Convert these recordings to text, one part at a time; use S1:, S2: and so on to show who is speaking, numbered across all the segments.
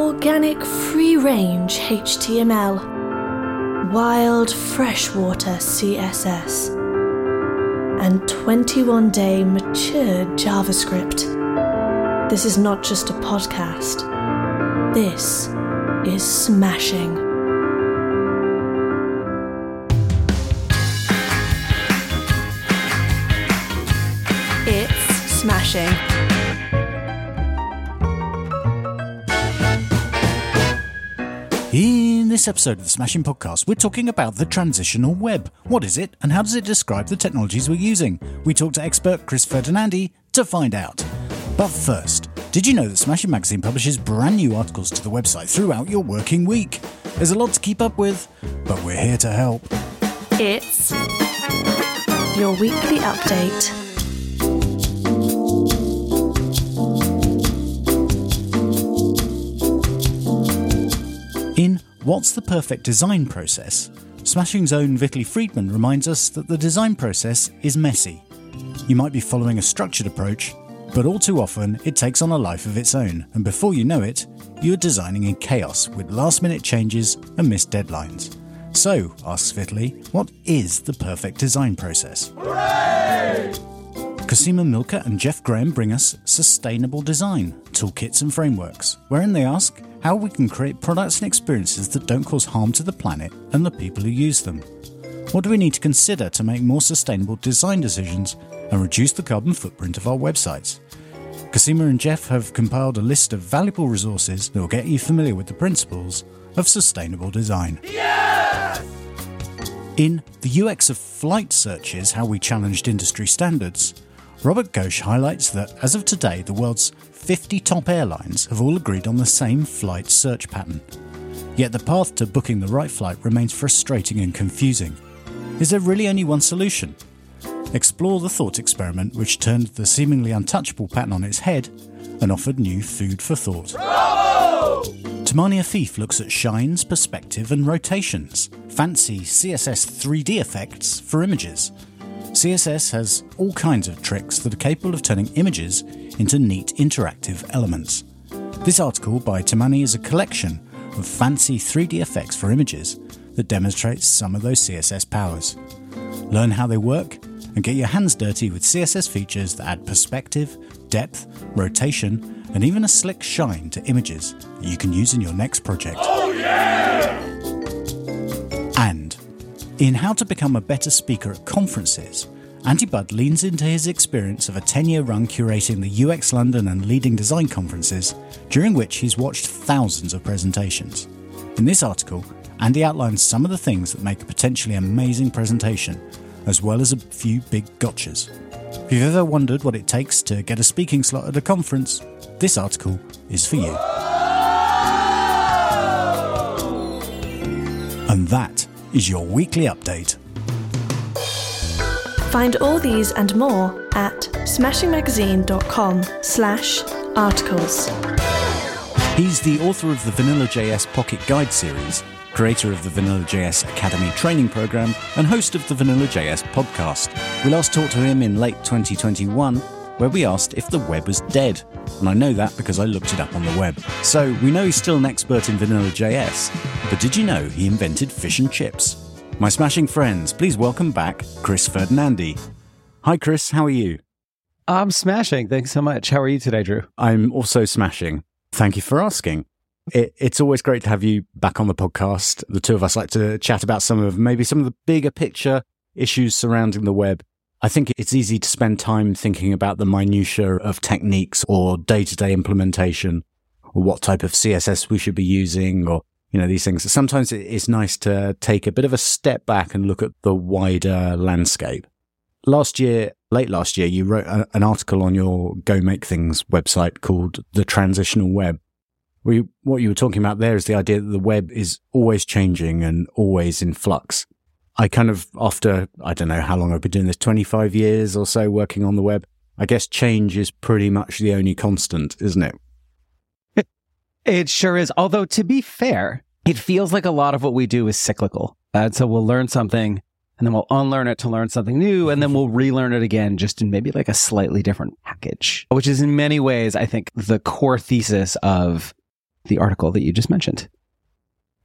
S1: organic free range HTML, wild freshwater CSS, and 21 day matured JavaScript. This is not just a podcast, this is smashing. It's smashing.
S2: This episode of the Smashing Podcast, we're talking about the transitional web. What is it, and how does it describe the technologies we're using? We talk to expert Chris Ferdinandi to find out. But first, did you know that Smashing Magazine publishes brand new articles to the website throughout your working week? There's a lot to keep up with, but we're here to help.
S1: It's your weekly update.
S2: In What's the Perfect Design Process? Smashing's own Vitaly Friedman reminds us that the design process is messy. You might be following a structured approach, but all too often it takes on a life of its own, and before you know it, you're designing in chaos with last minute changes and missed deadlines. So, asks Vitaly, what is the perfect design process? Cosima Mielke and Jeff Graham bring us Sustainable Design Toolkits and Frameworks, wherein they ask how we can create products and experiences that don't cause harm to the planet and the people who use them. What do we need to consider to make more sustainable design decisions and reduce the carbon footprint of our websites? Cosima and Jeff have compiled a list of valuable resources that will get you familiar with the principles of sustainable design. In The UX of Flight Searches How We Challenged Industry Standards, Robert Ghosh highlights that as of today, the world's 50 top airlines have all agreed on the same flight search pattern. Yet the path to booking the right flight remains frustrating and confusing. Is there really only one solution? Explore the thought experiment which turned the seemingly untouchable pattern on its head and offered new food for thought. Temani Afif looks at shines, perspective, and rotations, fancy CSS 3D effects for images. CSS has all kinds of tricks that are capable of turning images into neat interactive elements. This article by Temani is a collection of fancy 3D effects for images that demonstrates some of those CSS powers. Learn how they work and get your hands dirty with CSS features that add perspective, depth, rotation, and even a slick shine to images that you can use in your next project. Oh, and in How to Become a Better Speaker at Conferences, Andy Budd leans into his experience of a 10 year run curating the UX London and leading design conferences, during which he's watched thousands of presentations. In this article, Andy outlines some of the things that make a potentially amazing presentation, as well as a few big gotchas. If you've ever wondered what it takes to get a speaking slot at a conference, this article is for you. And that is your weekly update.
S1: Find all these and more at smashingmagazine.com slash articles.
S2: He's the author of the Vanilla JS Pocket Guide series, creator of the Vanilla JS Academy training program, and host of the Vanilla JS podcast. We last talked to him in late 2021, where we asked if the web was dead. And I know that because I looked it up on the web. So we know he's still an expert in vanilla JS, but did you know he invented fish and chips? My smashing friends, please welcome back Chris Ferdinandi. Hi, Chris, how are you?
S3: I'm smashing. Thanks so much. How are you today, Drew?
S2: I'm also smashing. Thank you for asking. It, it's always great to have you back on the podcast. The two of us like to chat about some of maybe some of the bigger picture issues surrounding the web. I think it's easy to spend time thinking about the minutiae of techniques or day to day implementation or what type of CSS we should be using or, you know, these things. Sometimes it's nice to take a bit of a step back and look at the wider landscape. Last year, late last year, you wrote a, an article on your Go Make Things website called The Transitional Web. We, what you were talking about there is the idea that the web is always changing and always in flux. I kind of, after, I don't know how long I've been doing this, 25 years or so working on the web, I guess change is pretty much the only constant, isn't it?
S3: It sure is. Although, to be fair, it feels like a lot of what we do is cyclical. And so we'll learn something and then we'll unlearn it to learn something new and then we'll relearn it again just in maybe like a slightly different package, which is in many ways, I think, the core thesis of the article that you just mentioned.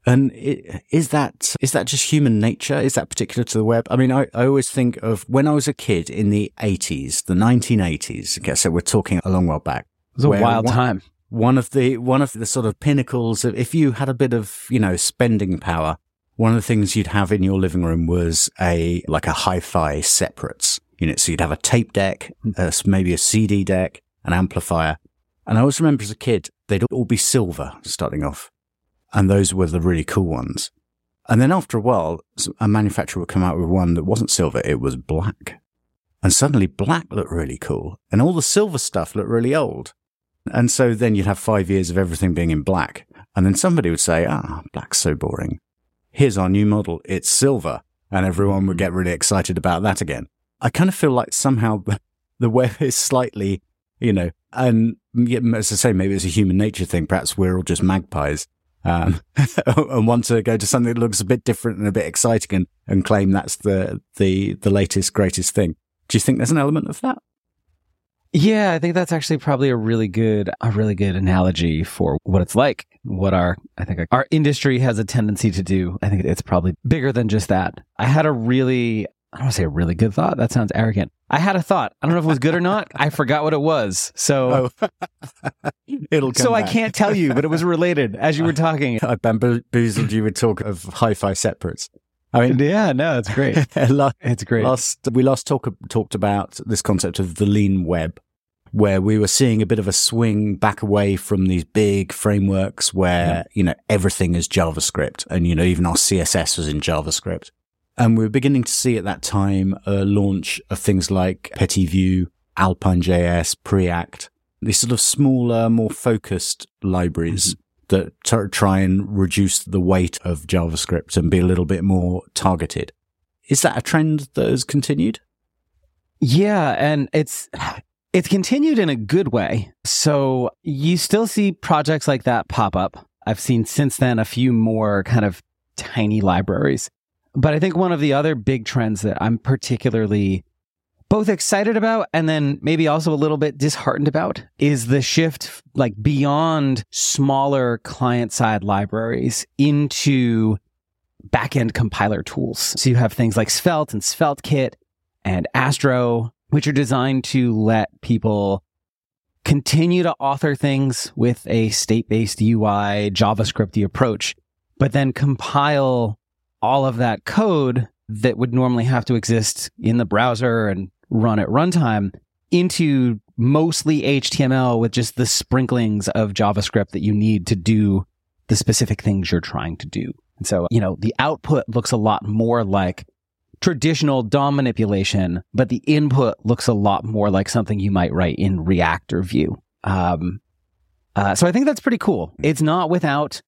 S2: And it, is that is that just human nature? Is that particular to the web? I mean, I, I always think of when I was a kid in the 80s, the 1980s. Okay, so we're talking a long while back.
S3: It was a wild
S2: one,
S3: time.
S2: One of the one of the sort of pinnacles of if you had a bit of you know spending power, one of the things you'd have in your living room was a like a hi-fi separates. unit. so you'd have a tape deck, uh, maybe a CD deck, an amplifier. And I always remember as a kid, they'd all be silver starting off and those were the really cool ones. And then after a while, a manufacturer would come out with one that wasn't silver, it was black. And suddenly black looked really cool, and all the silver stuff looked really old. And so then you'd have five years of everything being in black. And then somebody would say, ah, black's so boring. Here's our new model, it's silver. And everyone would get really excited about that again. I kind of feel like somehow the web is slightly, you know, and as I say, maybe it's a human nature thing. Perhaps we're all just magpies um, and want to go to something that looks a bit different and a bit exciting and, and claim that's the, the, the latest, greatest thing. Do you think there's an element of that?
S3: Yeah, I think that's actually probably a really good, a really good analogy for what it's like. What our, I think our industry has a tendency to do. I think it's probably bigger than just that. I had a really, I don't want to say a really good thought. That sounds arrogant. I had a thought. I don't know if it was good or not. I forgot what it was. So
S2: oh. it'll
S3: So
S2: back.
S3: I can't tell you, but it was related as you were talking.
S2: I bamboozled you with talk of hi-fi separates. I mean,
S3: yeah, no, it's great. it's great.
S2: Last we last talk, talked about this concept of the lean web, where we were seeing a bit of a swing back away from these big frameworks where yeah. you know everything is JavaScript, and you know even our CSS was in JavaScript. And we were beginning to see at that time a launch of things like Petite Vue, Alpine.js, Preact, these sort of smaller, more focused libraries mm-hmm. that t- try and reduce the weight of JavaScript and be a little bit more targeted. Is that a trend that has continued?
S3: Yeah, and it's it's continued in a good way. So you still see projects like that pop up. I've seen since then a few more kind of tiny libraries. But I think one of the other big trends that I'm particularly both excited about and then maybe also a little bit disheartened about is the shift like beyond smaller client side libraries into backend compiler tools. So you have things like Svelte and SvelteKit and Astro, which are designed to let people continue to author things with a state based UI, JavaScripty approach, but then compile all of that code that would normally have to exist in the browser and run at runtime into mostly HTML with just the sprinklings of JavaScript that you need to do the specific things you're trying to do. And so, you know, the output looks a lot more like traditional DOM manipulation, but the input looks a lot more like something you might write in React or Vue. Um, uh, so I think that's pretty cool. It's not without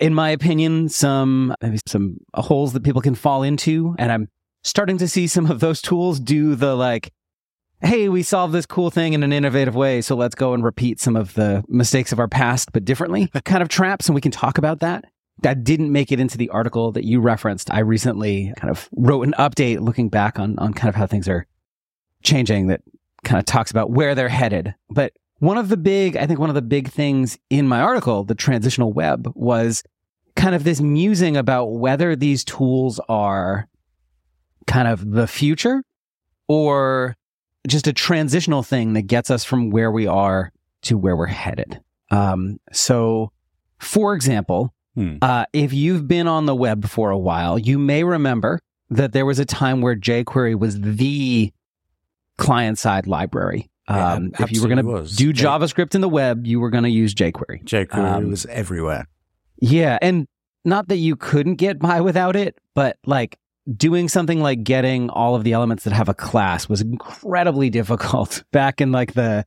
S3: in my opinion, some maybe some holes that people can fall into. And I'm starting to see some of those tools do the like, hey, we solved this cool thing in an innovative way. So let's go and repeat some of the mistakes of our past, but differently kind of traps. And we can talk about that. That didn't make it into the article that you referenced. I recently kind of wrote an update looking back on, on kind of how things are changing that kind of talks about where they're headed. But one of the big, I think one of the big things in my article, the transitional web, was kind of this musing about whether these tools are kind of the future or just a transitional thing that gets us from where we are to where we're headed. Um, so, for example, hmm. uh, if you've been on the web for a while, you may remember that there was a time where jQuery was the client side library. Um, yeah, if you were going to do JavaScript in the web, you were going to use jQuery.
S2: jQuery um, was everywhere.
S3: Yeah. And not that you couldn't get by without it, but like doing something like getting all of the elements that have a class was incredibly difficult back in like the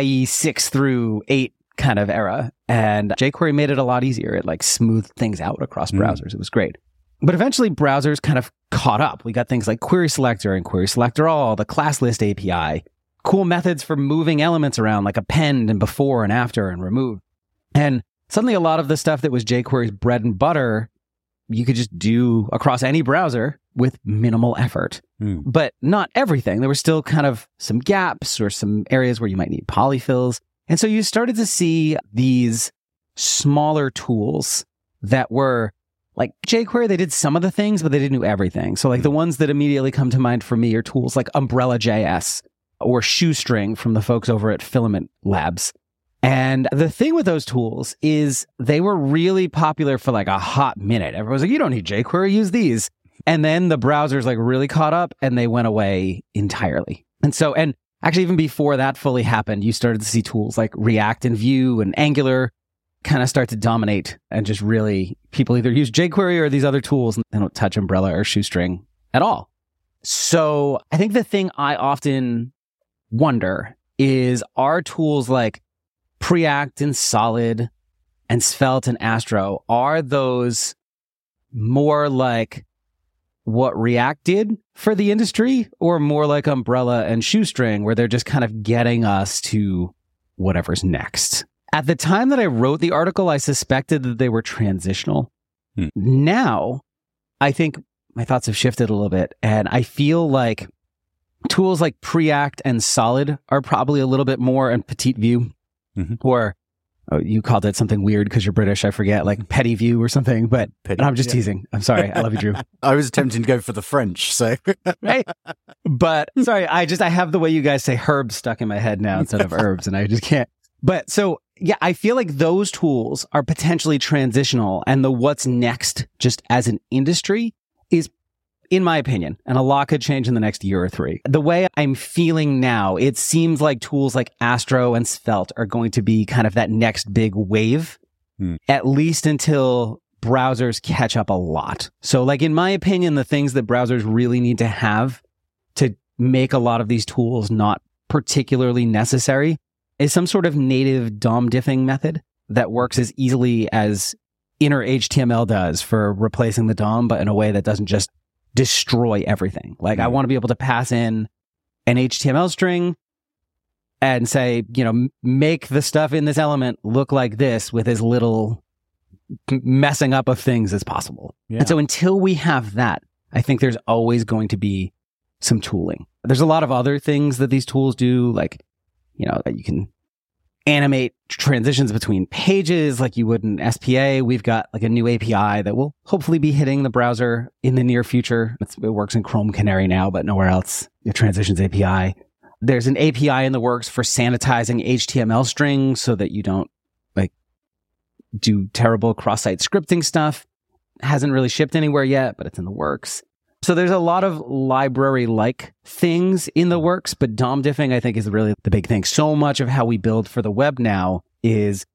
S3: IE 6 through 8 kind of era. And jQuery made it a lot easier. It like smoothed things out across mm. browsers. It was great. But eventually browsers kind of caught up. We got things like Query Selector and Query Selector All, the class list API, cool methods for moving elements around like append and before and after and remove. And suddenly a lot of the stuff that was jQuery's bread and butter, you could just do across any browser with minimal effort. Mm. But not everything. There were still kind of some gaps or some areas where you might need polyfills. And so you started to see these smaller tools that were like jQuery, they did some of the things, but they didn't do everything. So like the ones that immediately come to mind for me are tools like Umbrella JS or Shoestring from the folks over at Filament Labs. And the thing with those tools is they were really popular for like a hot minute. Everyone's like, you don't need jQuery, use these. And then the browsers like really caught up and they went away entirely. And so, and actually even before that fully happened, you started to see tools like React and Vue and Angular kind of start to dominate and just really people either use jQuery or these other tools and they don't touch Umbrella or Shoestring at all. So I think the thing I often wonder is are tools like Preact and Solid and Svelte and Astro, are those more like what React did for the industry or more like Umbrella and Shoestring where they're just kind of getting us to whatever's next? At the time that I wrote the article, I suspected that they were transitional.
S2: Hmm.
S3: Now, I think my thoughts have shifted a little bit, and I feel like tools like Preact and Solid are probably a little bit more, and Petite Vue,
S2: Mhm.
S3: or oh, you called it something weird because you're British, I forget, like Petty View or something. But
S2: Petty-
S3: I'm just
S2: yeah.
S3: teasing. I'm sorry. I love you, Drew.
S2: I was attempting to go for the French, so
S3: right? But sorry, I just I have the way you guys say herbs stuck in my head now instead of herbs, and I just can't. But so yeah, I feel like those tools are potentially transitional, and the what's next, just as an industry, is, in my opinion, and a lot could change in the next year or three. The way I'm feeling now, it seems like tools like Astro and Svelte are going to be kind of that next big wave,
S2: Hmm.
S3: at least until browsers catch up a lot. So, like in my opinion, the things that browsers really need to have to make a lot of these tools not particularly necessary is some sort of native DOM diffing method that works as easily as inner HTML does for replacing the DOM, but in a way that doesn't just destroy everything. Like I
S2: Mm.
S3: want to be able to pass in an HTML string and say, you know, m- make the stuff in this element look like this with as little messing up of things as possible.
S2: yeah.
S3: And so until we have that, I think there's always going to be some tooling. There's a lot of other things that these tools do, like, you know, that you can animate transitions between pages like you would in SPA. We've got like a new API that will hopefully be hitting the browser in the near future. It's, it works in Chrome Canary now, but nowhere else. View transitions API. There's an API in the works for sanitizing HTML strings so that you don't like do terrible cross-site scripting stuff hasn't really shipped anywhere yet, but it's in the works. So there's a lot of library like things in the works, but DOM diffing I think is really the big thing. So much of how we build for the web now is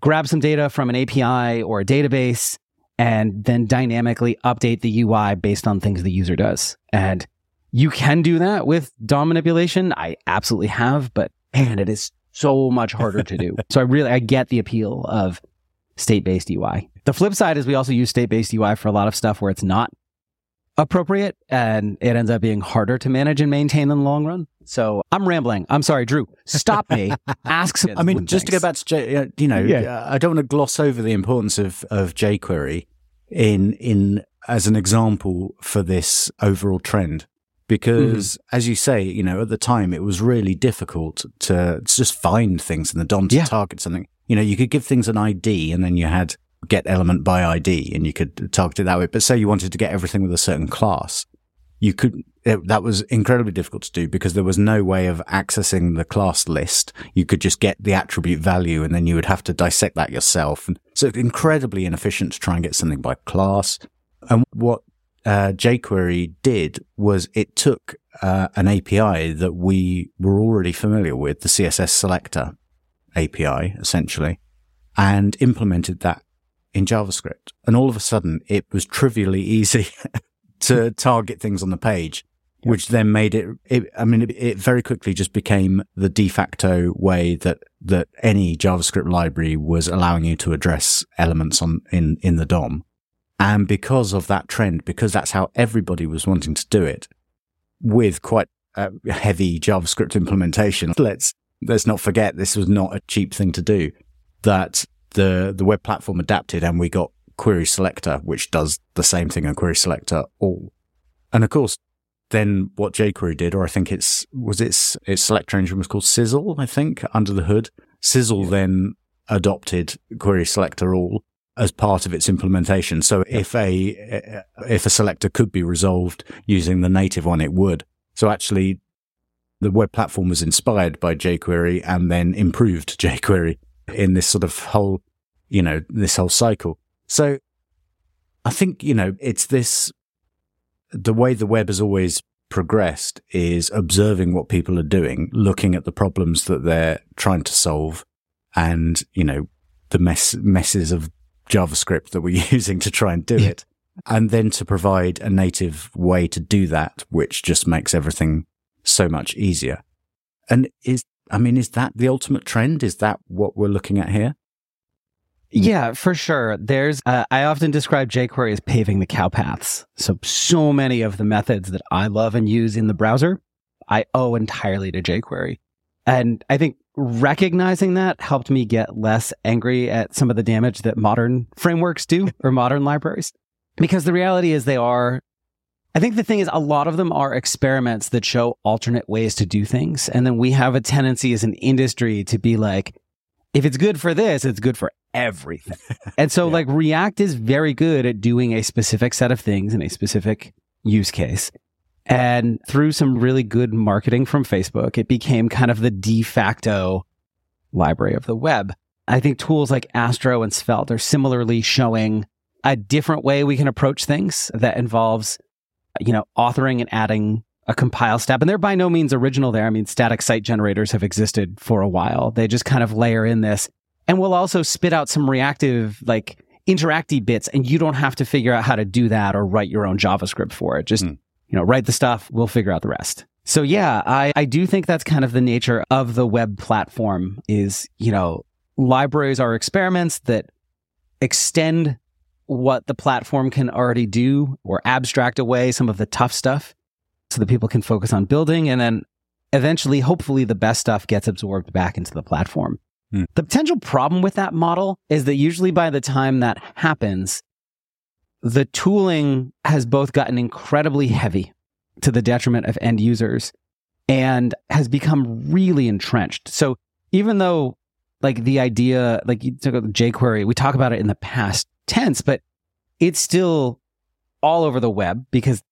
S3: grab some data from an API or a database and then dynamically update the UI based on things the user does. And you can do that with DOM manipulation. I absolutely have, but man, it is so much harder to do. so I really I get the appeal of state-based UI. The flip side is we also use state-based UI for a lot of stuff where it's not appropriate and it ends up being harder to manage and maintain in the long run. So I'm rambling. I'm sorry, Drew. Stop me. Ask some.
S2: I mean, just to go back to J, uh, you know,
S3: Yeah.
S2: uh, I don't want to gloss over the importance of of jQuery in in as an example for this overall trend, because as you say, you know, at the time it was really difficult to, to just find things in the DOM to
S3: Yeah.
S2: target something. You know, you could give things an ID, and then you had get element by ID, and you could target it that way. But say you wanted to get everything with a certain class, you could it, that was incredibly difficult to do because there was no way of accessing the class list. You could just get the attribute value and then you would have to dissect that yourself. So it's incredibly inefficient to try and get something by class. And what uh, jQuery did was it took uh, an API that we were already familiar with, the CSS selector API, essentially, and implemented that in JavaScript. And all of a sudden, it was trivially easy to hmm. target things on the page, which then made it, it I mean, it, it very quickly just became the de facto way that, that any JavaScript library was allowing you to address elements on, in, in the DOM. And because of that trend, because that's how everybody was wanting to do it with quite a heavy JavaScript implementation, let's, let's not forget this was not a cheap thing to do that the, the web platform adapted and we got query selector, which does the same thing in query selector all. And of course, then what jQuery did, or I think it's, was its, its selector engine was called Sizzle, I think, under the hood. Sizzle then adopted query selector all as part of its implementation. So if a if a selector could be resolved using the native one, it would. So actually, the web platform was inspired by jQuery and then improved jQuery in this sort of whole, you know, this whole cycle. So I think you know it's this the way the web has always progressed is observing what people are doing, looking at the problems that they're trying to solve, and you know the mess messes of JavaScript that we're using to try and do it, and then to provide a native way to do that, which just makes everything so much easier. And is I mean, is that the ultimate trend? Is that what we're looking at here?
S3: Yeah, for sure. There's, uh, I often describe jQuery as paving the cow paths. So, so many of the methods that I love and use in the browser, I owe entirely to jQuery. And I think recognizing that helped me get less angry at some of the damage that modern frameworks do or modern libraries. Because the reality is they are, I think the thing is a lot of them are experiments that show alternate ways to do things. And then we have a tendency as an industry to be like, if it's good for this, it's good for everything. And so, yeah. like, React is very good at doing a specific set of things in a specific use case. And through some really good marketing from Facebook, it became kind of the de facto library of the web. I think tools like Astro and Svelte are similarly showing a different way we can approach things that involves, you know, authoring and adding a compile step. And they're by no means original there. I mean, static site generators have existed for a while. They just kind of layer in this and we'll also spit out some reactive, like interactive bits. And you don't have to figure out how to do that or write your own JavaScript for it. Just, mm. you know, write the stuff. We'll figure out the rest. So yeah, I, I do think that's kind of the nature of the web platform is, you know, libraries are experiments that extend what the platform can already do or abstract away some of the tough stuff so that people can focus on building. And then eventually, hopefully, the best stuff gets absorbed back into the platform. Hmm. The potential problem with that model is that usually by the time that happens, the tooling has both gotten incredibly heavy to the detriment of end users and has become really entrenched. So even though like the idea, like you took jQuery, we talk about it in the past tense, but it's still all over the web because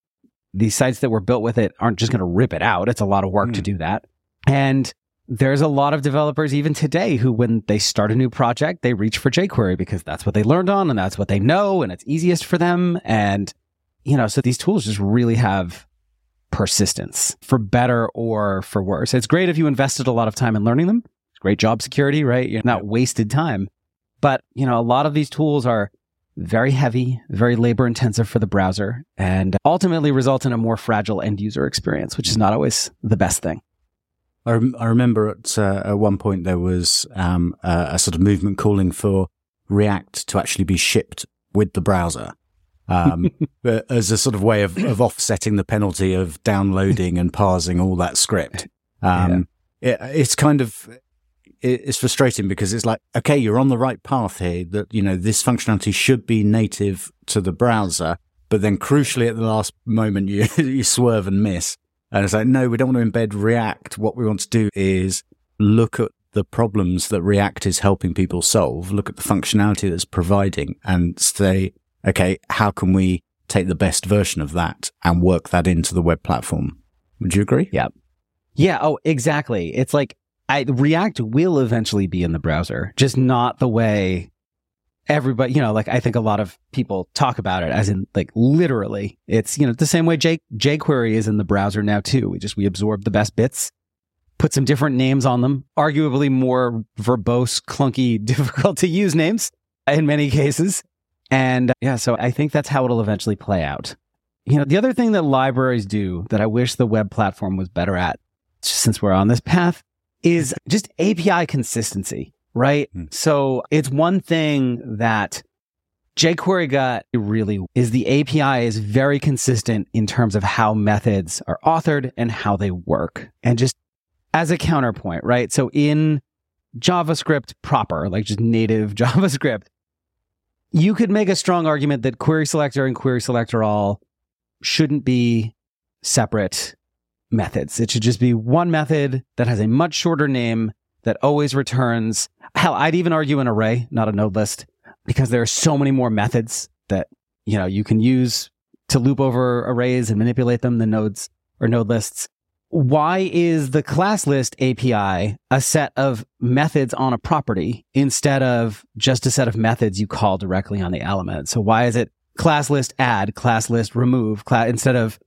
S3: these sites that were built with it aren't just going to rip it out. It's a lot of work mm. to hmm. do that. And there's a lot of developers even today who, when they start a new project, they reach for jQuery because that's what they learned on and that's what they know and it's easiest for them. And, you know, so these tools just really have persistence for better or for worse. It's great if you invested a lot of time in learning them. It's great job security, right? You're not wasted time. But, you know, a lot of these tools are very heavy, very labor intensive for the browser, and ultimately result in a more fragile end user experience, which is not always the best thing.
S2: I, rem- I remember at, uh, at one point there was um, a, a, sort of movement calling for React to actually be shipped with the browser. Um, as a sort of way of, of offsetting the penalty of downloading and parsing all that script. Um, yeah. it, it's kind of it's frustrating because it's like, okay, you're on the right path here. That you know this functionality should be native to the browser, but then crucially at the last moment you you swerve and miss. And it's like, no, we don't want to embed React. What we want to do is look at the problems that React is helping people solve, look at the functionality that's providing and say, okay, how can we take the best version of that and work that into the web platform? Would you agree?
S3: Yeah. Yeah. Oh, exactly. It's like I, React will eventually be in the browser, just not the way everybody, you know, like I think a lot of people talk about it as in like literally. It's, you know, the same way J, jQuery is in the browser now too. We just, we absorb the best bits, put some different names on them, arguably more verbose, clunky, difficult to use names in many cases. And uh, yeah, so I think that's how it'll eventually play out. You know, the other thing that libraries do that I wish the web platform was better at, since we're on this path, is just API consistency, right? Mm. So it's one thing that jQuery got really is the API is very consistent in terms of how methods are authored and how they work. And just as a counterpoint, right? So in JavaScript proper, like just native JavaScript, you could make a strong argument that query selector and query selector all shouldn't be separate methods. It should just be one method that has a much shorter name that always returns hell, I'd even argue an array, not a node list, because there are so many more methods that, you know, you can use to loop over arrays and manipulate them than nodes or node lists. Why is the class list API a set of methods on a property instead of just a set of methods you call directly on the element? So why is it class list add, class list remove, class, instead of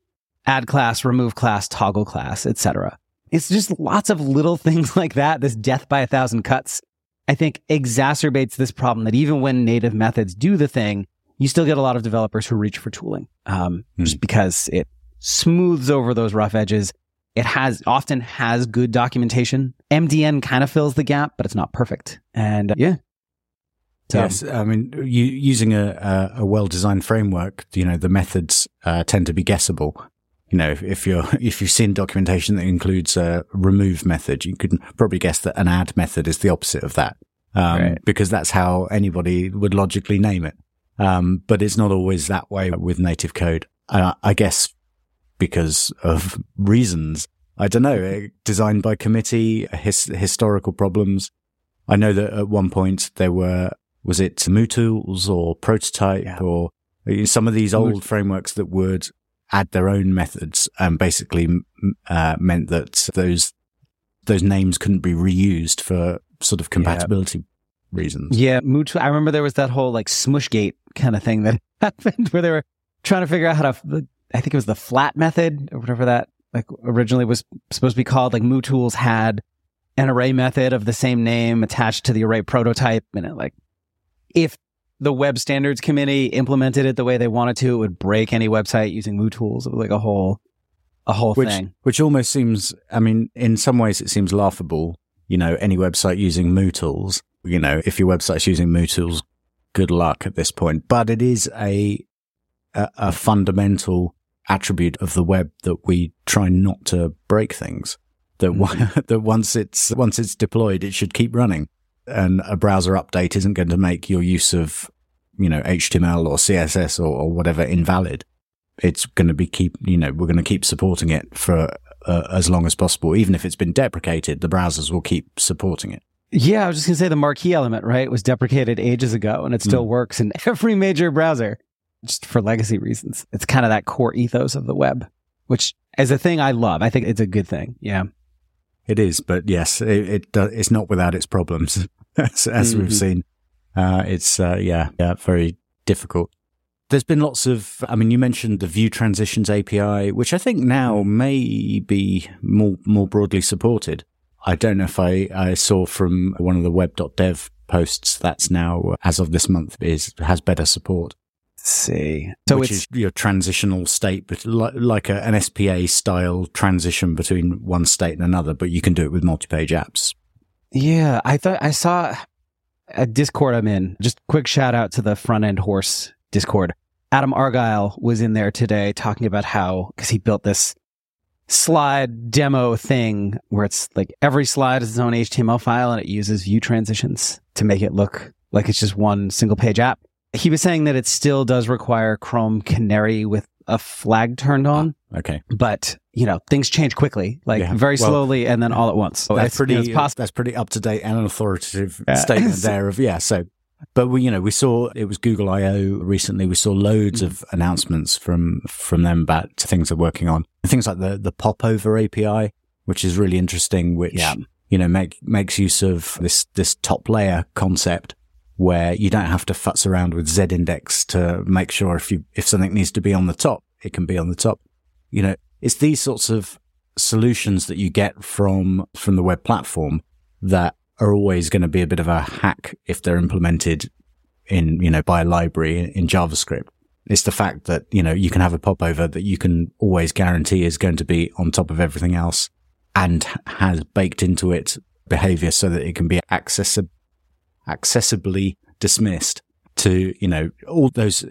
S3: add class, remove class, toggle class, etc. It's just lots of little things like that. This death by a thousand cuts, I think exacerbates this problem that even when native methods do the thing, you still get a lot of developers who reach for tooling, um, mm. just because it smooths over those rough edges. It has often has good documentation. MDN kind of fills the gap, but it's not perfect. And uh, yeah,
S2: so, yes, I mean, you, using a, a, a well-designed framework, you know, the methods uh, tend to be guessable. You know, if, if, you're if you've seen documentation that includes a remove method, you can probably guess that an add method is the opposite of that, um, right. because that's how anybody would logically name it. Um, but it's not always that way with native code. Uh, I guess because of reasons. I don't know, eh, designed by committee, his, historical problems. I know that at one point there were was it MooTools or Prototype yeah. or some of these old frameworks that would add their own methods and basically uh, meant that those those names couldn't be reused for sort of compatibility yeah. reasons.
S3: Yeah, Mootool. I remember there was that whole like SmooshGate kind of thing that happened where they were trying to figure out how to. I think it was the flat method or whatever that like originally was supposed to be called. Like MooTools had an array method of the same name attached to the array prototype, and it like if the web standards committee implemented it the way they wanted to, it would break any website using MooTools. It was like a whole, a whole
S2: which,
S3: thing.
S2: Which almost seems, I mean, in some ways it seems laughable. You know, any website using MooTools, you know, if your website's using MooTools, good luck at this point. But it is a, a, a fundamental attribute of the web that we try not to break things. That, mm-hmm. that once it's, once it's deployed, it should keep running and a browser update isn't going to make your use of, you know, HTML or CSS or, or whatever invalid. It's going to be keep, you know, we're going to keep supporting it for uh, as long as possible. Even if it's been deprecated, the browsers will keep supporting it.
S3: Yeah, I was just going to say the marquee element, right? It was deprecated ages ago and it still mm. works in every major browser just for legacy reasons. It's kind of that core ethos of the web, which is a thing I love. I think it's a good thing. Yeah.
S2: It is, but yes, it, it it's not without its problems, as, as mm-hmm. we've seen. Uh, it's uh, yeah, yeah, very difficult. There's been lots of. I mean, you mentioned the View Transitions API, which I think now may be more more broadly supported. I don't know if I, I saw from one of the web.dev posts that's now as of this month is has better support
S3: see.
S2: So which it's is your transitional state, but like a, an SPA style transition between one state and another, but you can do it with multi-page apps.
S3: Yeah, I thought I saw a Discord I'm in. Just quick shout out to the front end horse Discord. Adam Argyle was in there today talking about how because he built this slide demo thing where it's like every slide is its own HTML file and it uses View transitions to make it look like it's just one single page app he was saying that it still does require Chrome Canary with a flag turned on.
S2: Ah, okay.
S3: But, you know, things change quickly, like yeah. very well, slowly and then all at once.
S2: So that's pretty, you know, that's pretty up to date and an authoritative yeah. statement there of, yeah. So, but we, you know, we saw it was Google I/O recently. We saw loads mm-hmm. of announcements from from them about things they're working on. Things like the the Popover API, which is really interesting. Which yeah. you know make makes use of this this top layer concept where you don't have to futz around with Z index to make sure if you, if something needs to be on the top, it can be on the top. You know, it's these sorts of solutions that you get from, from the web platform that are always going to be a bit of a hack if they're implemented in, you know, by a library in JavaScript. It's the fact that, you know, you can have a popover that you can always guarantee is going to be on top of everything else and has baked into it behavior so that it can be accessible accessibly dismissed to, you know, all those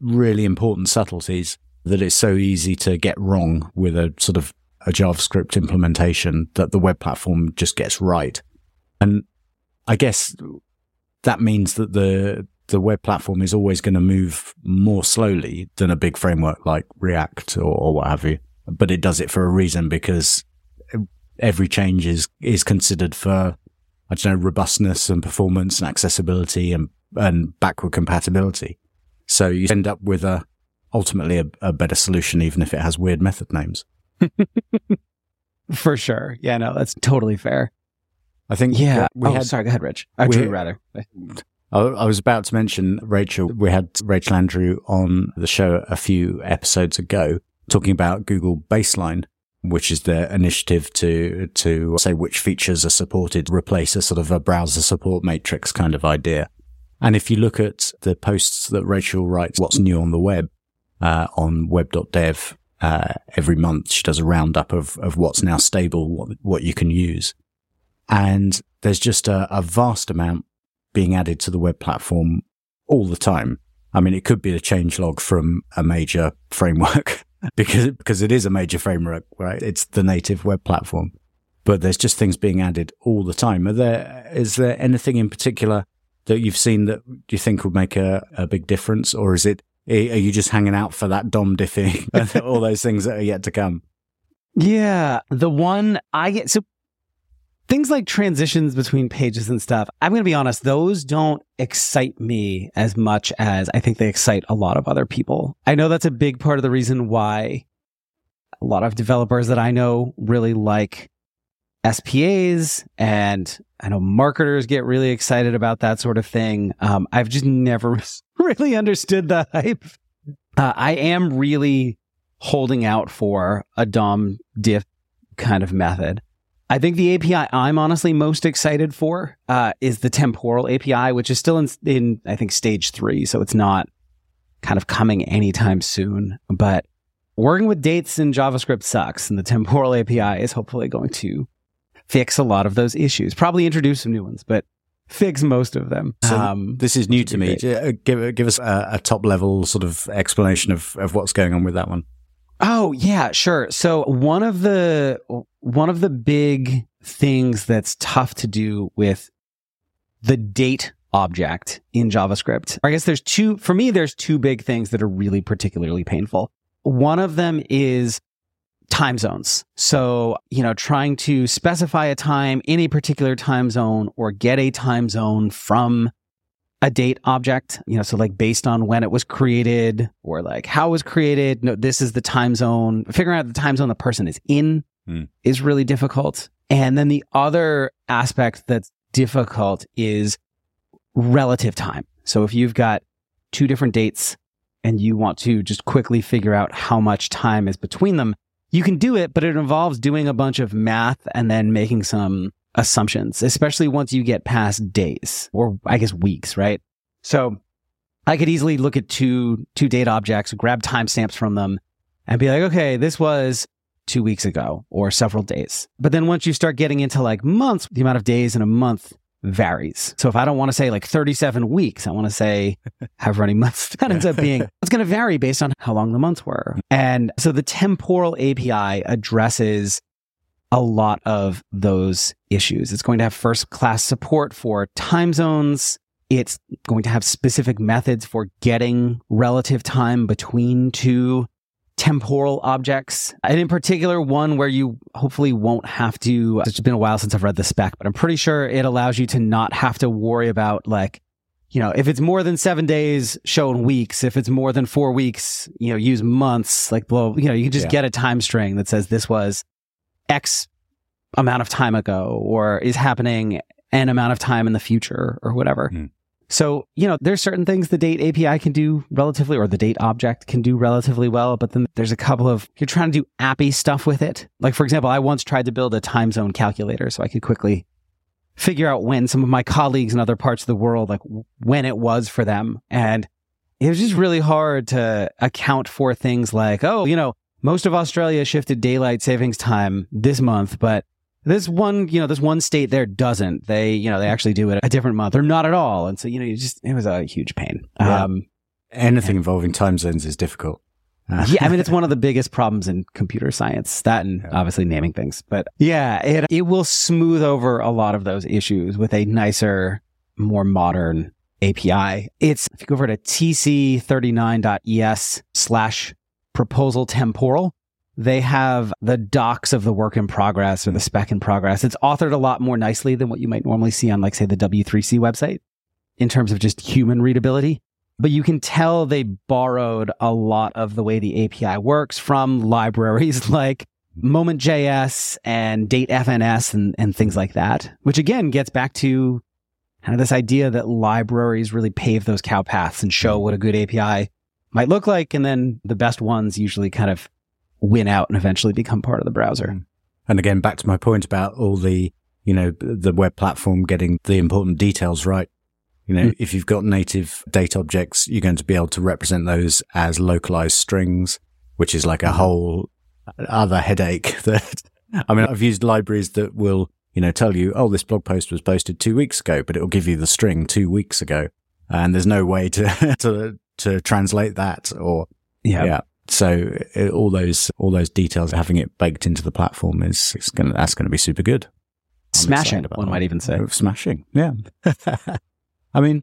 S2: really important subtleties that it's so easy to get wrong with a sort of a JavaScript implementation that the web platform just gets right. And I guess that means that the the web platform is always going to move more slowly than a big framework like React or, or what have you. But it does it for a reason because every change is is considered for I don't know, robustness and performance and accessibility and, and backward compatibility. So you end up with a, ultimately a, a better solution, even if it has weird method names.
S3: For sure. Yeah, no, that's totally fair.
S2: I think
S3: Yeah.
S2: we
S3: oh,
S2: had,
S3: sorry. Go ahead, Rich.
S2: We-
S3: rather.
S2: I I was about to mention Rachel. We had Rachel Andrew on the show a few episodes ago talking about Google Baseline, which is their initiative to, to say which features are supported, replace a sort of a browser support matrix kind of idea. And if you look at the posts that Rachel writes, what's new on the web, uh, on web.dev, uh, every month, she does a roundup of, of what's now stable, what, what you can use. And there's just a, a vast amount being added to the web platform all the time. I mean, it could be a change log from a major framework because, because it is a major framework, right? It's the native web platform, but there's just things being added all the time. Are there, is there anything in particular that you've seen that you think would make a, a big difference? Or is it, eh, are you just hanging out for that DOM diffing all those things that are yet to come?
S3: Yeah. The one I get, so things like transitions between pages and stuff, I'm going to be honest, those don't excite me as much as I think they excite a lot of other people. I know that's a big part of the reason why a lot of developers that I know really like SPAs and I know marketers get really excited about that sort of thing. Um, I've just never really understood the hype. Uh, I am really holding out for a DOM diff kind of method. I think the API I'm honestly most excited for uh, is the temporal API, which is still in, in, I think, stage three. So it's not kind of coming anytime soon. But working with dates in JavaScript sucks. And the temporal API is hopefully going to fix a lot of those issues. Probably introduce some new ones, but fix most of them.
S2: So this is new to me. Uh, Give, give us a, a top level sort of explanation of, of what's going on with that one.
S3: Oh yeah, sure. So one of the one of the big things that's tough to do with the date object in JavaScript. I guess there's two for me there's two big things that are really particularly painful. One of them is time zones. So, you know, trying to specify a time in a particular time zone or get a time zone from a date object, you know, so like based on when it was created or like how it was created. No, this is the time zone. Figuring out the time zone the person is in
S2: Hmm.
S3: is really difficult. And then the other aspect that's difficult is relative time. So if you've got two different dates and you want to just quickly figure out how much time is between them, you can do it, but it involves doing a bunch of math and then making some assumptions, especially once you get past days or I guess weeks, right? So I could easily look at two two date objects, grab timestamps from them, and be like, okay, this was two weeks ago or several days. But then once you start getting into like months, the amount of days in a month varies. So if I don't want to say like 37 weeks, I want to say however many months that ends up being, it's going to vary based on how long the months were. And so the temporal API addresses a lot of those issues. It's going to have first class support for time zones. It's going to have specific methods for getting relative time between two temporal objects. And in particular, one where you hopefully won't have to, it's been a while since I've read the spec, but I'm pretty sure it allows you to not have to worry about like, you know, if it's more than seven days, show in weeks. If it's more than four weeks, you know, use months, like blow, you know, you can just
S2: Yeah.
S3: get a time string that says this was X amount of time ago or is happening an amount of time in the future or whatever.
S2: Hmm.
S3: So, you know, there's certain things the date API can do relatively, or the date object can do relatively well, but then there's a couple of, you're trying to do appy stuff with it. Like, for example, I once tried to build a time zone calculator so I could quickly figure out when some of my colleagues in other parts of the world, like when it was for them. And it was just really hard to account for things like, oh, you know, most of Australia shifted daylight savings time this month, but this one, you know, this one state there doesn't. They, you know, they actually do it a different month or not at all. And so, you know, you just, it was a huge pain.
S2: Yeah.
S3: Um,
S2: Anything involving time zones is difficult. Uh,
S3: yeah, I mean, it's one of the biggest problems in computer science. That and
S2: Yeah.
S3: obviously naming things. But yeah, it it will smooth over a lot of those issues with a nicer, more modern API. It's if you go over to tc39.es slash proposal temporal, they have the docs of the work in progress or the spec in progress. It's authored a lot more nicely than what you might normally see on, like, say, the W3C website in terms of just human readability. But you can tell they borrowed a lot of the way the API works from libraries like Moment.js and DateFNS and, and things like that, which again gets back to kind of this idea that libraries really pave those cow paths and show what a good API might look like. And then the best ones usually kind of win out and eventually become part of the browser.
S2: Mm. And again, back to my point about all the, you know, the web platform getting the important details right. You know, mm. if you've got native date objects, you're going to be able to represent those as localized strings, which is like a mm-hmm. whole other headache that, I mean, I've used libraries that will, you know, tell you, oh, this blog post was posted two weeks ago, but it will give you the string two weeks ago. And there's no way to, to, to translate that or,
S3: yeah. yeah.
S2: So it, all those all those details, having it baked into the platform is, is going that's going to be super good.
S3: I'm smashing, one that. might even say.
S2: Smashing, yeah. I mean,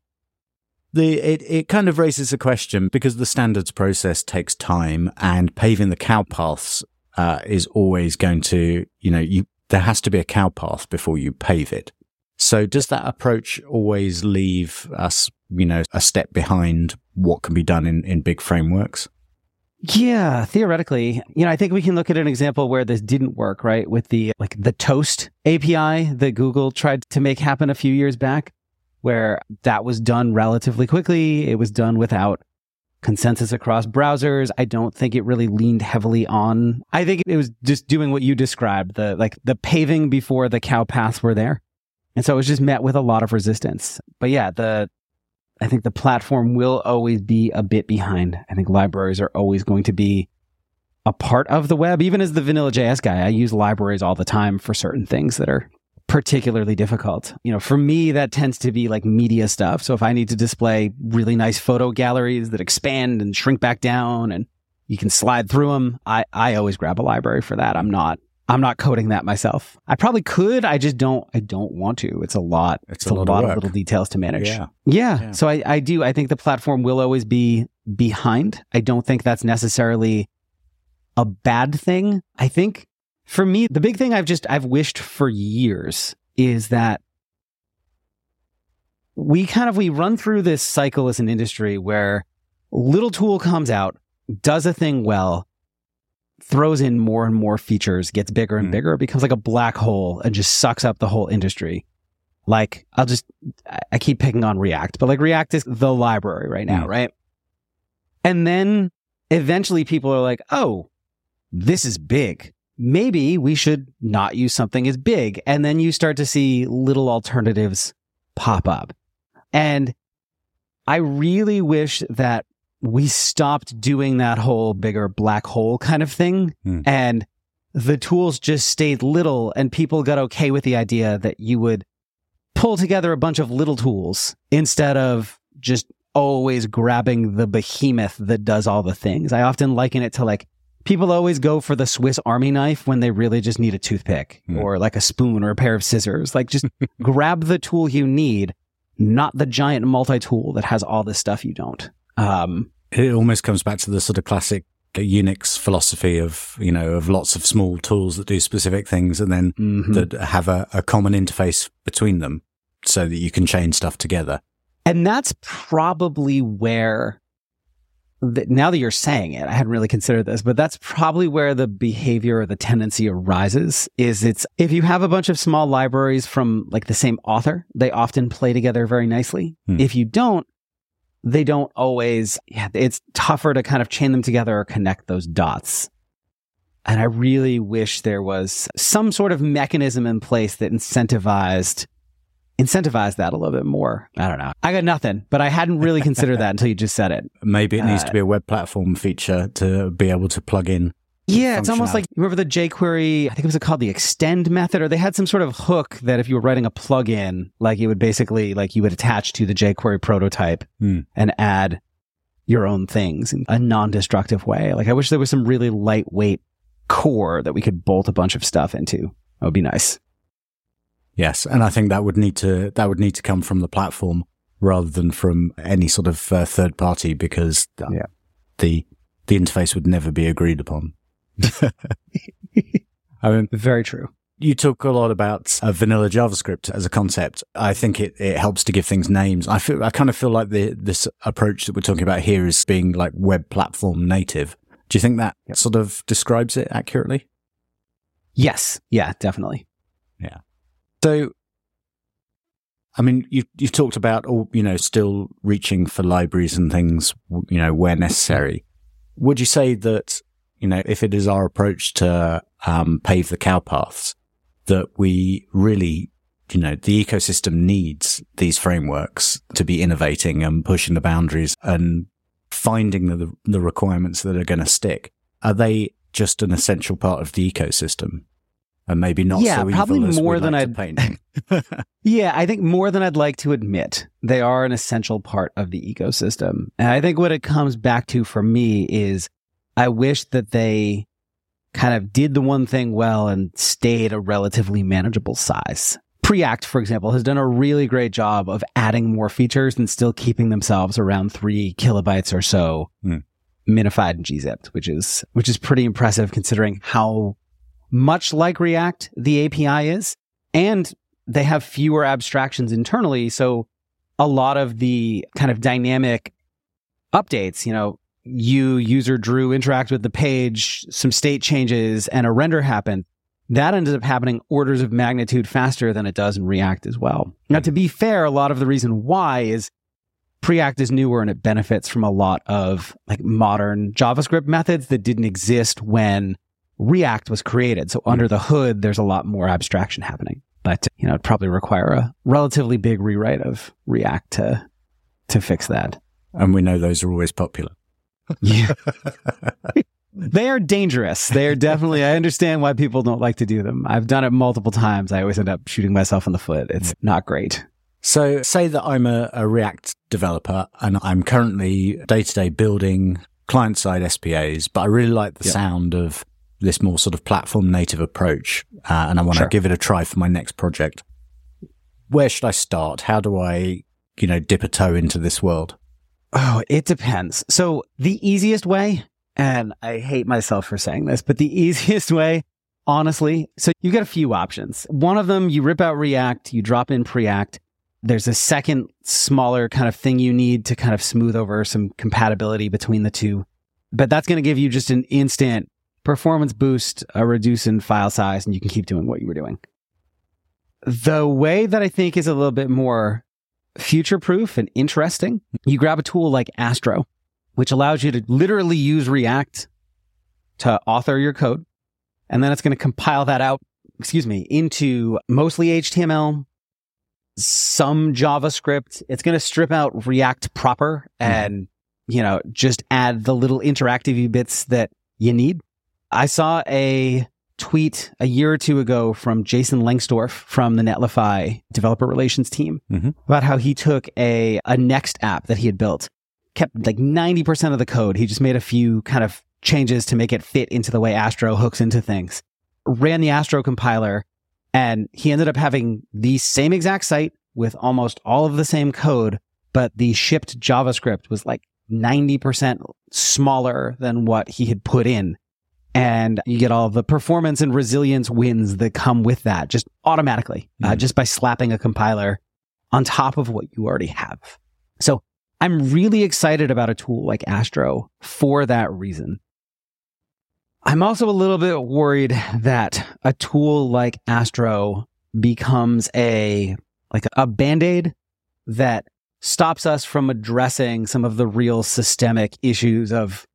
S2: the it, it kind of raises a question because the standards process takes time and paving the cow paths uh, is always going to, you know, you there has to be a cow path before you pave it. So does that approach always leave us, you know, a step behind what can be done in, in big frameworks?
S3: Yeah, theoretically, you know, I think we can look at an example where this didn't work, right? With the like the Toast API that Google tried to make happen a few years back, where that was done relatively quickly. It was done without consensus across browsers. I don't think it really leaned heavily on. I think it was just doing what you described, the like the paving before the cow paths were there. And so it was just met with a lot of resistance. But yeah, the I think the platform will always be a bit behind. I think libraries are always going to be a part of the web. Even as the vanilla JS guy, I use libraries all the time for certain things that are particularly difficult. You know, for me, that tends to be like media stuff. So if I need to display really nice photo galleries that expand and shrink back down and you can slide through them, I, I always grab a library for that. I'm not I'm not coding that myself. I probably could. I just don't. I don't want to. It's a lot. It's, it's a, lot, lot of, of, little details to manage. Yeah. yeah. yeah. So I, I do. I think the platform will always be behind. I don't think that's necessarily a bad thing. I think for me, the big thing I've just I've wished for years is that we kind of we run through this cycle as an industry where little tool comes out, does a thing well, throws in more and more features, gets bigger and mm. bigger, becomes like a black hole and just sucks up the whole industry. Like I'll just, I keep picking on React, but like React is the library right now, mm. right? And then eventually people are like, oh, this is big. Maybe we should not use something as big. And then you start to see little alternatives pop up. And I really wish that we stopped doing that whole bigger black hole kind of thing. Mm. And the tools just stayed little and people got okay with the idea that you would pull together a bunch of little tools instead of just always grabbing the behemoth that does all the things. I often liken it to like people always go for the Swiss army knife when they really just need a toothpick mm. or like a spoon or a pair of scissors. Like just grab the tool you need, not the giant multi tool that has all this stuff you don't. Um,
S2: it almost comes back to the sort of classic Unix philosophy of, you know, of lots of small tools that do specific things and then mm-hmm. that have a, a common interface between them so that you can chain stuff together.
S3: And that's probably where now that you're saying it, I hadn't really considered this, but that's probably where the behavior or the tendency arises is it's if you have a bunch of small libraries from like the same author, they often play together very nicely. Hmm. If you don't, they don't always, yeah, it's tougher to kind of chain them together or connect those dots. And I really wish there was some sort of mechanism in place that incentivized incentivize that a little bit more. I don't know. I got nothing, but I hadn't really considered that until you just said it.
S2: Maybe it needs uh, to be a web platform feature to be able to plug in
S3: yeah, it's almost like remember the jQuery. I think it was called the extend method, or they had some sort of hook that if you were writing a plugin, like it would basically like you would attach to the jQuery prototype mm. and add your own things in a non-destructive way. Like I wish there was some really lightweight core that we could bolt a bunch of stuff into. That would be nice.
S2: Yes, and I think that would need to that would need to come from the platform rather than from any sort of uh, third party because yeah. the the interface would never be agreed upon. I mean,
S3: Very true.
S2: you talk a lot about uh, vanilla JavaScript as a concept. I think it, it helps to give things names. I feel I kind of feel like the this approach that we're talking about here is being like web platform native. Do you think that sort of describes it accurately?
S3: Yes. Yeah, definitely. Yeah.
S2: So, I mean, you've, you've talked about, all you know, still reaching for libraries and things, you know, where necessary. Would you say that, you know, if it is our approach to um, pave the cow paths, that we really, you know, the ecosystem needs these frameworks to be innovating and pushing the boundaries and finding the, the requirements that are going to stick? Are they just an essential part of the ecosystem? And maybe not
S3: Yeah,
S2: so
S3: probably more than
S2: like
S3: I'd-. Yeah, I think more than I'd like to admit, they are an essential part of the ecosystem. And I think what it comes back to for me is I wish that they kind of did the one thing well and stayed a relatively manageable size. Preact, for example, has done a really great job of adding more features and still keeping themselves around three kilobytes or so
S2: Hmm.
S3: minified and gzipped, which is which is pretty impressive considering how much like React the API is. And they have fewer abstractions internally. So a lot of the kind of dynamic updates, you know, you user Drew interact with the page, some state changes and a render happen. That ended up happening orders of magnitude faster than it does in React as well. Now, to be fair, a lot of the reason why is Preact is newer and it benefits from a lot of like modern JavaScript methods that didn't exist when React was created. So under the hood, there's a lot more abstraction happening. But you know, it'd probably require a relatively big rewrite of React to to fix that.
S2: and we know those are always popular.
S3: Yeah. they are dangerous. They are definitely I understand why people don't like to do them. I've done it multiple times. I always end up shooting myself in the foot. It's not great.
S2: So, say that I'm a, a React developer and I'm currently day to day building client side SPAs, but I really like the
S3: Yep.
S2: sound of this more sort of platform native approach, uh, and I want to
S3: Sure.
S2: give it a try for my next project. Where should I start? How do I, you know, dip a toe into this world?
S3: Oh, it depends. So the easiest way, and I hate myself for saying this, but the easiest way, honestly, so you got a few options. One of them, you rip out React, you drop in Preact. There's a second smaller kind of thing you need to kind of smooth over some compatibility between the two. But that's going to give you just an instant performance boost, a reduce in file size, and you can keep doing what you were doing. The way that I think is a little bit more future proof and interesting, you grab a tool like Astro, which allows you to literally use React to author your code. And then it's going to compile that out, excuse me, into mostly HTML, some JavaScript. It's going to strip out React proper hmm. and, you know, just add the little interactive bits that you need. I saw a tweet a year or two ago from Jason Lengstorf from the Netlify developer relations team mm-hmm. about how he took a, a Next app that he had built, kept like 90% of the code. He just made a few kind of changes to make it fit into the way Astro hooks into things, ran the Astro compiler, and he ended up having the same exact site with almost all of the same code, but the shipped JavaScript was like 90% smaller than what he had put in. And you get all the performance and resilience wins that come with that just automatically, uh,
S2: Mhm.
S3: just by slapping a compiler on top of what you already have. So I'm really excited about a tool like Astro for that reason. I'm also a little bit worried that a tool like Astro becomes a like a band-aid that stops us from addressing some of the real systemic issues of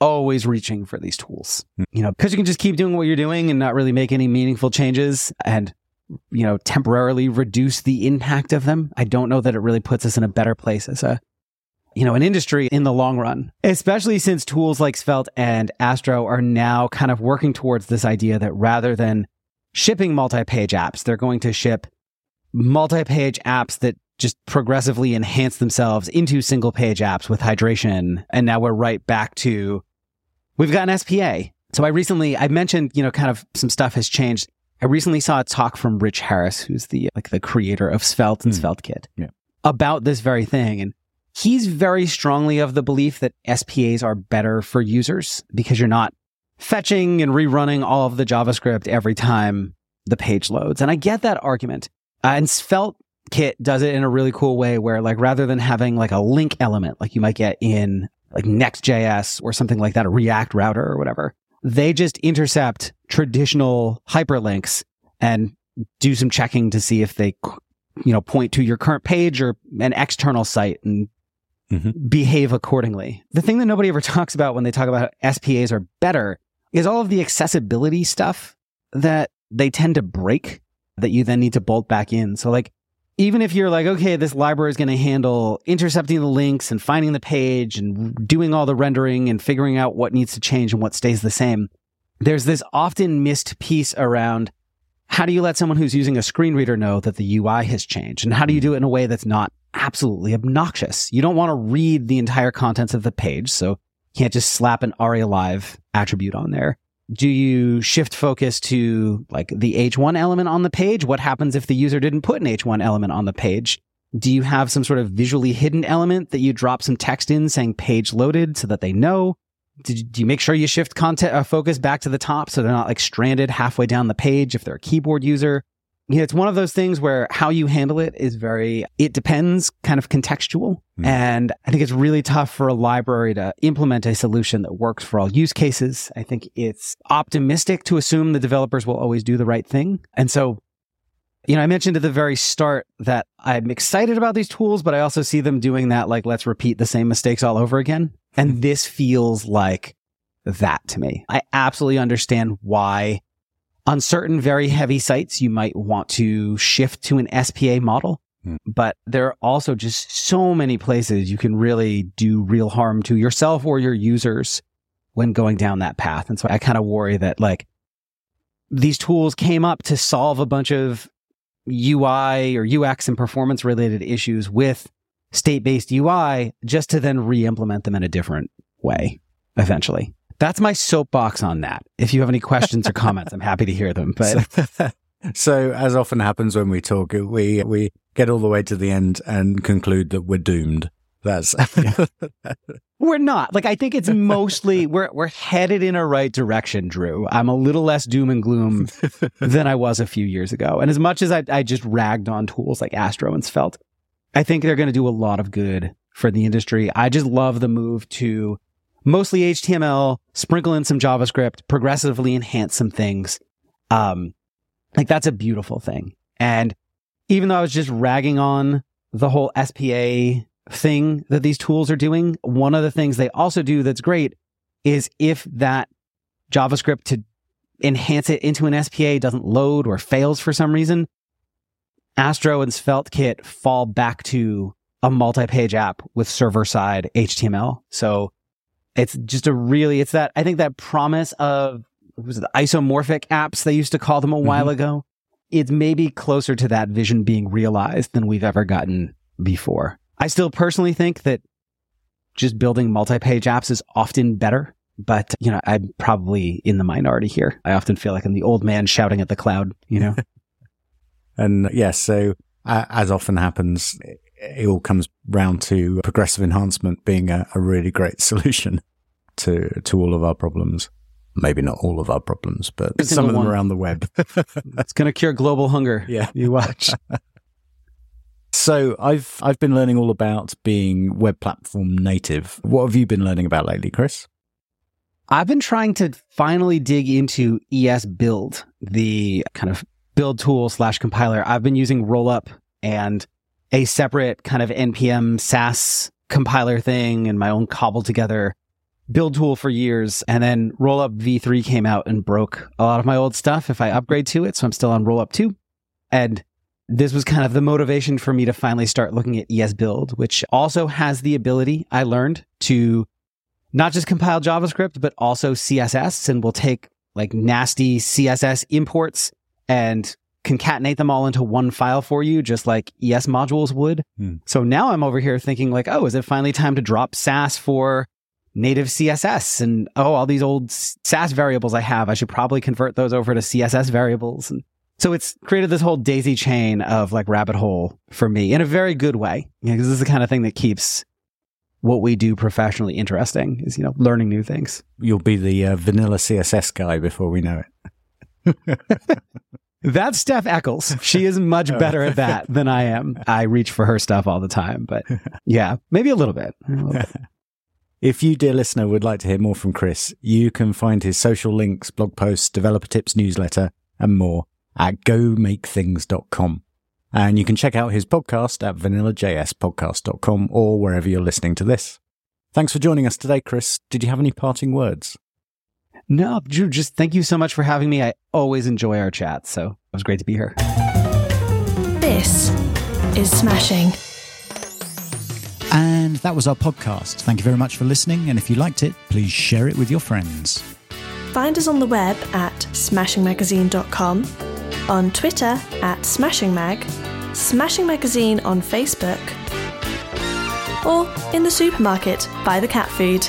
S3: always reaching for these tools.
S2: Hmm.
S3: You know, because you can just keep doing what you're doing and not really make any meaningful changes and you know, temporarily reduce the impact of them. I don't know that it really puts us in a better place as a you know, an industry in the long run, especially since tools like Svelte and Astro are now kind of working towards this idea that rather than shipping multi-page apps, they're going to ship multi-page apps that just progressively enhance themselves into single page apps with hydration. And now we're right back to we've got an SPA. So I recently I mentioned, you know, kind of some stuff has changed. I recently saw a talk from Rich Harris, who's the like the creator of Svelte and
S2: Hmm.
S3: SvelteKit,
S2: Yeah.
S3: about this very thing. And he's very strongly of the belief that SPAs are better for users because you're not fetching and rerunning all of the JavaScript every time the page loads. And I get that argument. Uh, and Svelte kit does it in a really cool way where like rather than having like a link element like you might get in like Next.js or something like that, a React router or whatever, they just intercept traditional hyperlinks and do some checking to see if they, you know, point to your current page or an external site and mm-hmm. behave accordingly. The thing that nobody ever talks about when they talk about SPAs are better is all of the accessibility stuff that they tend to break that you then need to bolt back in. So like even if you're like, okay, this library is going to handle intercepting the links and finding the page and doing all the rendering and figuring out what needs to change and what stays the same, there's this often missed piece around how do you let someone who's using a screen reader know that the UI has changed? And how do you do it in a way that's not absolutely obnoxious? You don't want to read the entire contents of the page, so you can't just slap an ARIA Live attribute on there do you shift focus to like the H1 element on the page? What happens if the user didn't put an H1 element on the page? Do you have some sort of visually hidden element that you drop some text in saying page loaded so that they know? Do you make sure you shift content uh, focus back to the top so they're not like stranded halfway down the page if they're a keyboard user? Yeah, it's one of those things where how you handle it is very, it depends, kind of contextual. Mm. And I think it's really tough for a library to implement a solution that works for all use cases. I think it's optimistic to assume the developers will always do the right thing. And so, you know, I mentioned at the very start that I'm excited about these tools, but I also see them doing that, like, let's repeat the same mistakes all over again. And this feels like that to me. I absolutely understand why on certain very heavy sites, you might want to shift to an SPA model. Hmm. But there are also just so many places you can really do real harm to yourself or your users when going down that path. And so I kind of worry that like these tools came up to solve a bunch of UI or UX and performance related issues with state based UI just to then re implement them in a different way eventually. That's my soapbox on that. If you have any questions or comments, I'm happy to hear them. But
S2: so, so, as often happens when we talk, we we get all the way to the end and conclude that we're doomed. That's
S3: we're not. Like I think it's mostly we're we're headed in a right direction, Drew. I'm a little less doom and gloom than I was a few years ago. And as much as I, I just ragged on tools like Astro and Svelte, I think they're going to do a lot of good for the industry. I just love the move to mostly HTML, sprinkle in some JavaScript, progressively enhance some things. Um, like that's a beautiful thing. And even though I was just ragging on the whole SPA thing that these tools are doing, one of the things they also do that's great is if that JavaScript to enhance it into an SPA doesn't load or fails for some reason, Astro and SvelteKit fall back to a multi-page app with server-side HTML. So it's just a really, it's that, I think that promise of, was it the isomorphic apps they used to call them a mm-hmm. while ago? It's maybe closer to that vision being realized than we've ever gotten before. I still personally think that just building multi-page apps is often better, but you know, I'm probably in the minority here. I often feel like I'm the old man shouting at the cloud, you know?
S2: and yes, so uh, as often happens, it all comes round to progressive enhancement being a, a really great solution to to all of our problems. Maybe not all of our problems, but some of them one. around the web.
S3: it's going to cure global hunger.
S2: Yeah,
S3: you watch.
S2: so I've I've been learning all about being web platform native. What have you been learning about lately, Chris?
S3: I've been trying to finally dig into ESBuild, the kind of build tool slash compiler. I've been using Rollup and a separate kind of npm Sass compiler thing and my own cobbled together build tool for years. And then Rollup v3 came out and broke a lot of my old stuff if I upgrade to it. So I'm still on Rollup 2. And this was kind of the motivation for me to finally start looking at ESBuild, which also has the ability I learned to not just compile JavaScript, but also CSS and will take like nasty CSS imports and concatenate them all into one file for you, just like ES modules would. Hmm. So now I'm over here thinking like, oh, is it finally time to drop Sass for native CSS? And oh, all these old Sass variables I have, I should probably convert those over to CSS variables. And so it's created this whole daisy chain of like rabbit hole for me in a very good way. Because this is the kind of thing that keeps what we do professionally interesting is, you know, learning new things.
S2: You'll be the uh, vanilla CSS guy before we know it.
S3: That's Steph Eckles. She is much oh. better at that than I am. I reach for her stuff all the time, but yeah, maybe a little bit. A little bit.
S2: If you, dear listener, would like to hear more from Chris, you can find his social links, blog posts, developer tips newsletter, and more at gomakethings.com. And you can check out his podcast at vanillajspodcast.com or wherever you're listening to this. Thanks for joining us today, Chris. Did you have any parting words?
S3: No, Drew, just thank you so much for having me. I always enjoy our chat, so it was great to be here.
S1: This is Smashing.
S2: And that was our podcast. Thank you very much for listening. And if you liked it, please share it with your friends.
S1: Find us on the web at smashingmagazine.com, on Twitter at smashingmag, Smashing Magazine on Facebook, or in the supermarket by the cat food.